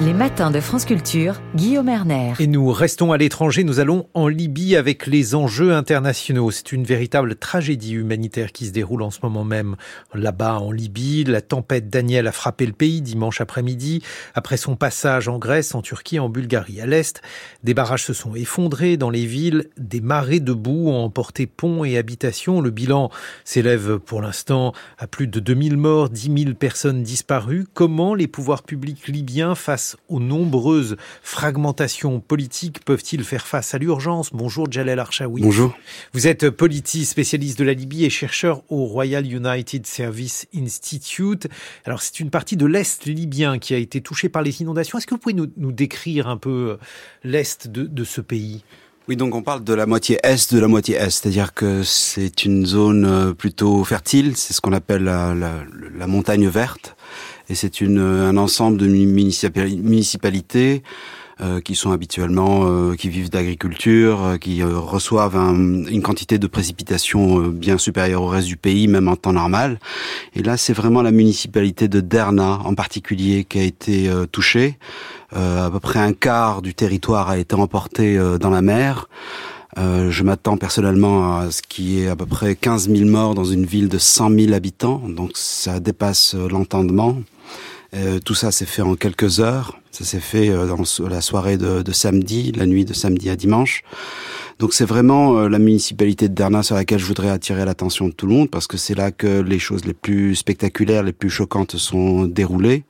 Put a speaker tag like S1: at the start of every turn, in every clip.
S1: Les matins de France Culture, Guillaume Erner.
S2: Et nous restons à l'étranger, nous allons en Libye avec les enjeux internationaux. C'est une véritable tragédie humanitaire qui se déroule en ce moment même là-bas en Libye. La tempête Daniel a frappé le pays dimanche après-midi. Après son passage en Grèce, en Turquie, en Bulgarie. À l'est, des barrages se sont effondrés dans les villes. Des marées de boue ont emporté ponts et habitations. Le bilan s'élève pour l'instant à plus de 2000 morts, 10 000 personnes disparues. Comment les pouvoirs publics libyens face aux nombreuses fragmentations politiques peuvent-ils faire face à l'urgence? Bonjour Jalel Archaoui.
S3: Bonjour.
S2: Vous êtes politiste, spécialiste de la Libye et chercheur au Royal United Service Institute. Alors c'est une partie de l'Est libyen qui a été touchée par les inondations. Est-ce que vous pouvez nous, décrire un peu euh, l'Est de, ce pays?
S3: Oui, donc on parle de la moitié est de la moitié est, c'est-à-dire que c'est une zone euh, plutôt fertile, c'est ce qu'on appelle la, montagne verte, et c'est une un ensemble de municipalités euh, qui sont habituellement euh, qui vivent d'agriculture, euh, qui reçoivent une quantité de précipitations bien supérieure au reste du pays, même en temps normal. Et là, c'est vraiment la municipalité de Derna en particulier qui a été touchée. à peu près un quart du territoire a été emporté dans la mer. Euh, je m'attends personnellement à ce qui est à peu près 15 000 morts dans une ville de 100 000 habitants, donc ça dépasse l'entendement. Euh, tout ça s'est fait en quelques heures. Ça s'est fait euh, dans la soirée de, de, samedi, la nuit de samedi à dimanche. Donc c'est vraiment euh, la municipalité de Derna sur laquelle je voudrais attirer l'attention de tout le monde parce que c'est là que les choses les plus spectaculaires, les plus choquantes sont déroulées.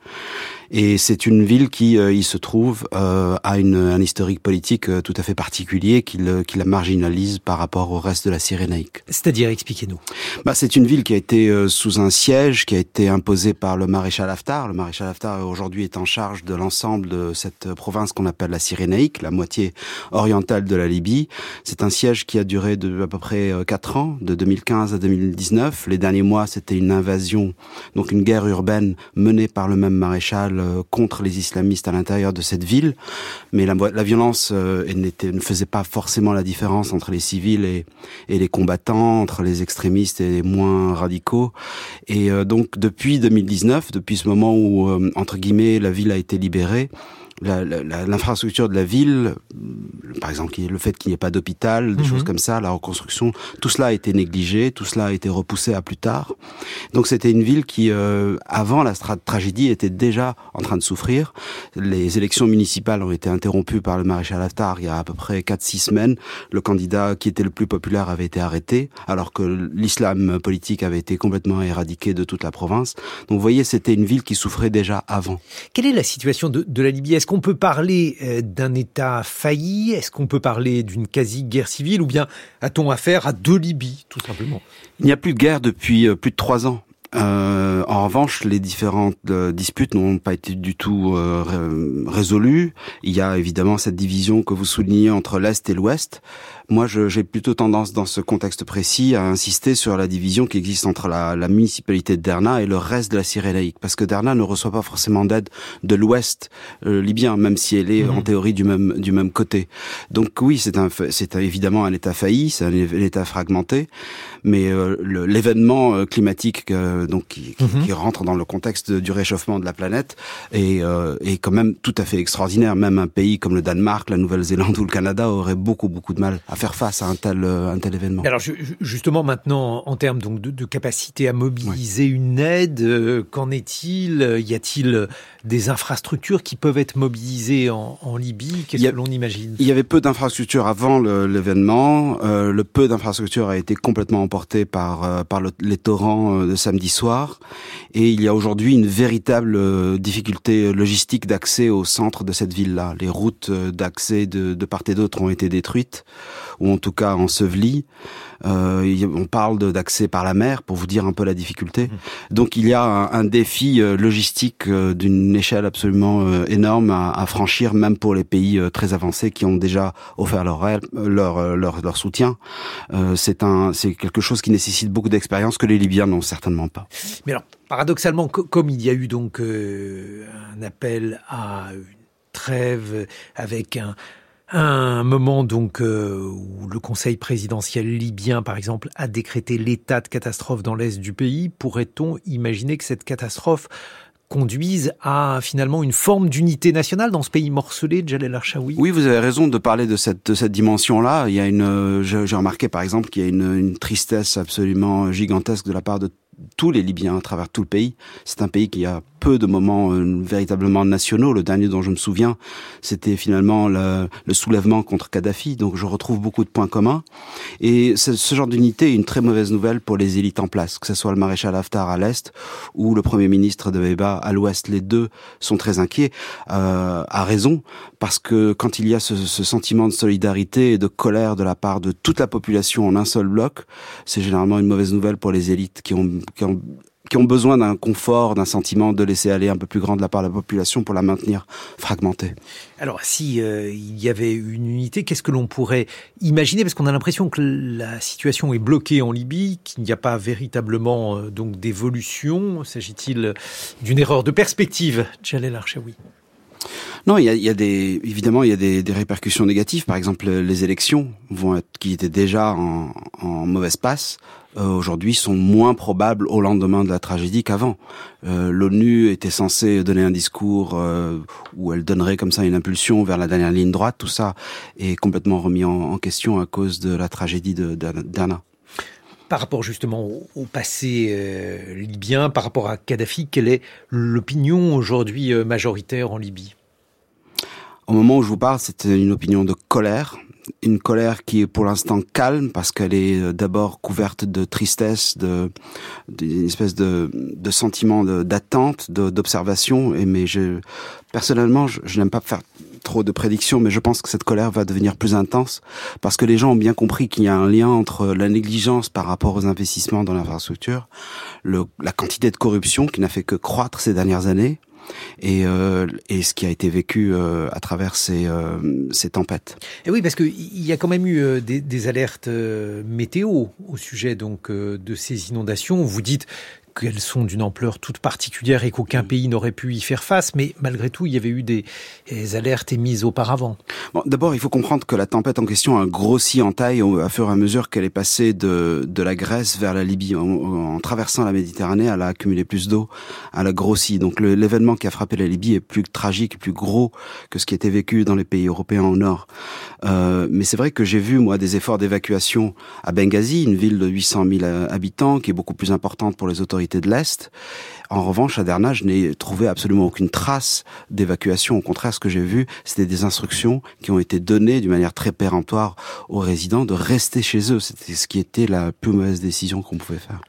S3: Et c'est une ville qui, euh, il se trouve, euh, a une, un historique politique euh, tout à fait particulier qui, le, qui la marginalise par rapport au reste de la Cyrénaïque.
S2: C'est-à-dire, expliquez-nous.
S3: Bah, c'est une ville qui a été euh, sous un siège, qui a été imposé par le maréchal Haftar. Le maréchal Haftar aujourd'hui est en charge de l'ensemble de cette province qu'on appelle la Cyrénaïque, la moitié orientale de la Libye. C'est un siège qui a duré de à peu près quatre ans, de 2015 à 2019. Les derniers mois, c'était une invasion, donc une guerre urbaine menée par le même maréchal contre les islamistes à l'intérieur de cette ville, mais la, la violence euh, ne faisait pas forcément la différence entre les civils et, et, les combattants, entre les extrémistes et les moins radicaux. Et euh, donc depuis 2019, depuis ce moment où entre guillemets la ville a été libérée, l'infrastructure de la ville, par exemple le fait qu'il n'y ait pas d'hôpital, des mhm. choses comme ça, la reconstruction, tout cela a été négligé, tout cela a été repoussé à plus tard. Donc c'était une ville qui, euh, avant la tragédie, était déjà en train de souffrir. Les élections municipales ont été interrompues par le maréchal Haftar il y a à peu près 4-6 semaines. Le candidat qui était le plus populaire avait été arrêté, alors que l'islam politique avait été complètement éradiqué de toute la province. Donc vous voyez, c'était une ville qui souffrait déjà avant.
S2: Quelle est la situation de, de la Libye? Est-ce qu'on peut parler euh, d'un État failli? Est-ce qu'on peut parler d'une quasi-guerre civile? Ou bien a-t-on affaire à deux Libyes, tout simplement?
S3: Il n'y a plus de guerre depuis euh, plus de trois ans. Euh, en revanche, les différentes disputes n'ont pas été du tout résolues. Il y a évidemment cette division que vous soulignez entre l'Est et l'Ouest. Moi, j'ai plutôt tendance, dans ce contexte précis, à insister sur la division qui existe entre la, la municipalité de Derna et le reste de la Syrie parce que Derna ne reçoit pas forcément d'aide de l'Ouest euh, libyen, même si elle est en mhm. théorie du même du même côté. Donc oui, c'est un, c'est évidemment un État failli, c'est un, État fragmenté, mais euh, l'événement euh, climatique donc qui, mhm. qui, rentre dans le contexte du réchauffement de la planète est, est quand même tout à fait extraordinaire. Même un pays comme le Danemark, la Nouvelle-Zélande ou le Canada aurait beaucoup beaucoup de mal à faire face à un tel, euh, un tel événement.
S2: Alors justement maintenant, en termes donc de, capacité à mobiliser une aide, euh, qu'en est-il? Y a-t-il des infrastructures qui peuvent être mobilisées en, Libye? Qu'est-ce que l'on imagine?
S3: Il y avait peu d'infrastructures avant l'événement. Euh, le peu d'infrastructures a été complètement emporté par, par les torrents de samedi soir. Et il y a aujourd'hui une véritable difficulté logistique d'accès au centre de cette ville-là. Les routes d'accès de, de part et d'autre ont été détruites ou en tout cas enseveli. Euh, on parle d'accès par la mer pour vous dire un peu la difficulté. Mmh. Donc il y a un, défi euh, logistique euh, d'une échelle absolument euh, énorme à, à, franchir, même pour les pays très avancés qui ont déjà offert leur leur, leur, leur soutien. c'est un c'est quelque chose qui nécessite beaucoup d'expérience que les Libyens n'ont certainement pas.
S2: Mais alors paradoxalement, comme il y a eu donc un appel à une trêve avec un un moment donc euh, où le Conseil présidentiel libyen, par exemple, a décrété l'état de catastrophe dans l'est du pays. Pourrait-on imaginer que cette catastrophe conduisent à finalement une forme d'unité nationale dans ce pays morcelé, Jalel Archaoui
S3: Oui, vous avez raison de parler de cette, de dimension-là. Il y a une, j'ai remarqué par exemple qu'il y a une tristesse absolument gigantesque de la part de tous les Libyens à travers tout le pays. C'est un pays qui a peu de moments euh, véritablement nationaux. Le dernier dont je me souviens, c'était finalement le, le, soulèvement contre Kadhafi. Donc je retrouve beaucoup de points communs. Et ce, ce genre d'unité est une très mauvaise nouvelle pour les élites en place, que ce soit le maréchal Haftar à l'est ou le premier ministre de Beba à l'ouest. Les deux sont très inquiets, euh, à raison, parce que quand il y a ce, ce sentiment de solidarité et de colère de la part de toute la population en un seul bloc, c'est généralement une mauvaise nouvelle pour les élites qui ont, qui ont besoin d'un confort, d'un sentiment de laisser aller un peu plus grand de la part de la population pour la maintenir fragmentée.
S2: Alors, si euh, il y avait une unité, qu'est-ce que l'on pourrait imaginer? Parce qu'on a l'impression que la situation est bloquée en Libye, qu'il n'y a pas véritablement euh, donc d'évolution. S'agit-il d'une erreur de perspective, Jalel Archaoui
S3: non, il y a, y a des évidemment il y a des, répercussions négatives. Par exemple, les élections vont qui étaient déjà en, mauvaise passe euh, aujourd'hui sont moins probables au lendemain de la tragédie qu'avant. Euh, L'ONU était censée donner un discours euh, où elle donnerait comme ça une impulsion vers la dernière ligne droite. Tout ça est complètement remis en, question à cause de la tragédie de d'Anna.
S2: Par rapport justement au, passé euh, libyen, par rapport à Kadhafi, quelle est l'opinion aujourd'hui majoritaire en Libye?
S3: Au moment où je vous parle, c'est une opinion de colère, une colère qui est pour l'instant calme parce qu'elle est euh, d'abord couverte de tristesse, de d'une espèce de, de sentiment d'attente, d'observation. Et mais je personnellement, je, je n'aime pas faire trop de prédictions, mais je pense que cette colère va devenir plus intense parce que les gens ont bien compris qu'il y a un lien entre la négligence par rapport aux investissements dans l'infrastructure, la quantité de corruption qui n'a fait que croître ces dernières années et, euh, et ce qui a été vécu euh, à travers ces, euh, ces tempêtes.
S2: Et oui, parce qu'il y a quand même eu des, des alertes météo au sujet donc de ces inondations. Vous dites qu'elles sont d'une ampleur toute particulière et qu'aucun pays n'aurait pu y faire face, mais malgré tout, il y avait eu des, des alertes émises auparavant.
S3: Bon, D'abord, il faut comprendre que la tempête en question a grossi en taille au, à fur et à mesure qu'elle est passée de, de la Grèce vers la Libye. En, en traversant la Méditerranée, elle a accumulé plus d'eau, elle a grossi. Donc l'événement qui a frappé la Libye est plus tragique, plus gros que ce qui était vécu dans les pays européens au nord. Euh, mais c'est vrai que j'ai vu, moi, des efforts d'évacuation à Benghazi, une ville de 800 000 habitants, qui est beaucoup plus importante pour les autorités de l'Est. En revanche, à Derna, je n'ai trouvé absolument aucune trace d'évacuation. Au contraire, ce que j'ai vu, c'était des instructions qui ont été données d'une manière très péremptoire aux résidents de rester chez eux. C'était ce qui était la plus mauvaise décision qu'on pouvait faire.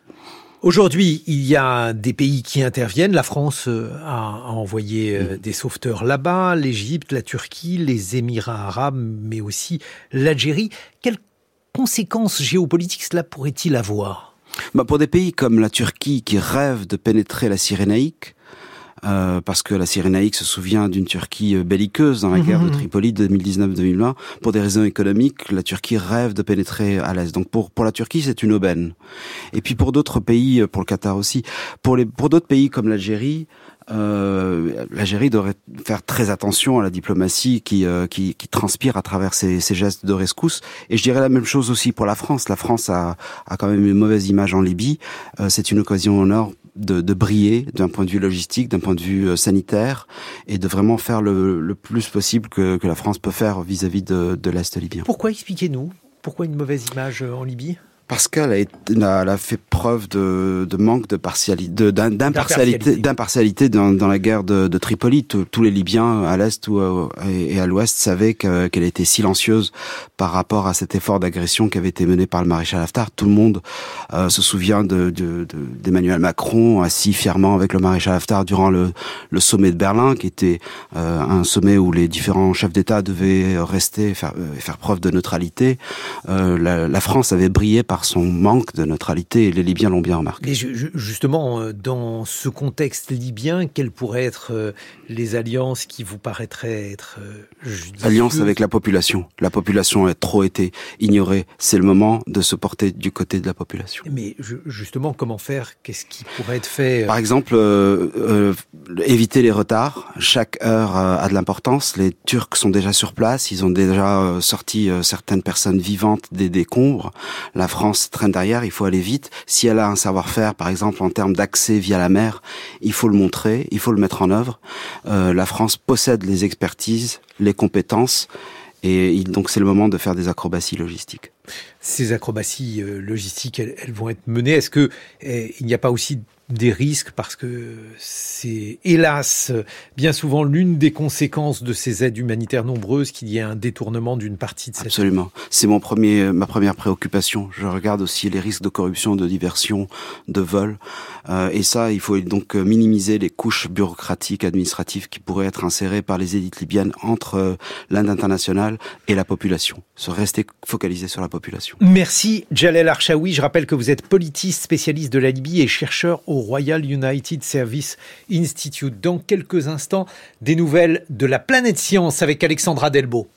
S2: Aujourd'hui, il y a des pays qui interviennent. La France euh, a envoyé
S3: Mmh.
S2: des sauveteurs là-bas, l'Égypte, la Turquie, les Émirats arabes, mais aussi l'Algérie. Quelles conséquences géopolitiques cela pourrait-il avoir?
S3: Bah Pour des pays comme la Turquie qui rêvent de pénétrer la Cyrénaïque, euh, parce que la Cyrénaïque se souvient d'une Turquie euh, belliqueuse dans la
S2: Mhm.
S3: guerre de Tripoli de 2019-2020. Pour des raisons économiques, la Turquie rêve de pénétrer à l'est. Donc pour pour la Turquie, c'est une aubaine. Et puis pour d'autres pays, euh, pour le Qatar aussi, pour les pour d'autres pays comme l'Algérie, euh, l'Algérie devrait faire très attention à la diplomatie qui, euh, qui, qui transpire à travers ces, ces gestes de rescousse. Et je dirais la même chose aussi pour la France. La France a, a quand même une mauvaise image en Libye. Euh, c'est une occasion en or de, briller d'un point de vue logistique, d'un point de vue euh, sanitaire, et de vraiment faire le, le plus possible que, que la France peut faire vis-à-vis de, de l'Est libyen.
S2: Pourquoi expliquez-nous? Pourquoi une mauvaise image euh, en Libye?
S3: Parce qu'elle a, été- a fait preuve de, de manque de partialité, d'im- d'impartialité, d'impartialité dans, dans la guerre de, de Tripoli. Tous tous les Libyens à l'est et à l'ouest savaient que- qu'elle était silencieuse par rapport à cet effort d'agression qui avait été mené par le maréchal Haftar. Tout le monde euh, se souvient de, de, d'Emmanuel Macron assis fièrement avec le maréchal Haftar durant le, le sommet de Berlin, qui était euh, un sommet où les différents chefs d'État devaient rester, faire, euh, faire preuve de neutralité. Euh, la, la France avait brillé par son manque de neutralité et les Libyens l'ont bien remarqué.
S2: Mais ju- ju- justement, euh, dans ce contexte libyen, quelles pourraient être euh, les alliances qui vous paraîtraient être euh, judicieuses?
S3: Alliance avec la population. La population a trop été ignorée. C'est le moment de se porter du côté de la population.
S2: Mais ju- justement, comment faire? Qu'est-ce qui pourrait être fait
S3: Par exemple, euh, euh, éviter les retards. Chaque heure a de l'importance. Les Turcs sont déjà sur place. Ils ont déjà sorti certaines personnes vivantes des décombres. La France traîne derrière. Il faut aller vite. Si elle a un savoir-faire, par exemple en termes d'accès via la mer, il faut le montrer. Il faut le mettre en œuvre. la France possède les expertises, les compétences. Et donc c'est le moment de faire des acrobaties logistiques.
S2: Ces acrobaties logistiques, elles, vont être menées. Est-ce que eh, il n'y a pas aussi des risques parce que c'est hélas bien souvent l'une des conséquences de ces aides humanitaires nombreuses qu'il y ait un détournement d'une partie de cette
S3: Absolument. C'est mon premier ma première préoccupation. Je regarde aussi les risques de corruption, de diversion, de vol euh, et ça il faut donc minimiser les couches bureaucratiques administratives qui pourraient être insérées par les élites libyennes entre euh, l'Inde internationale et la population. Se rester focalisé sur la
S2: Merci Jalel Archaoui, je rappelle que vous êtes politiste spécialiste de la Libye et chercheur au Royal United Service Institute. Dans quelques instants, des nouvelles de la planète science avec Alexandra Delbo.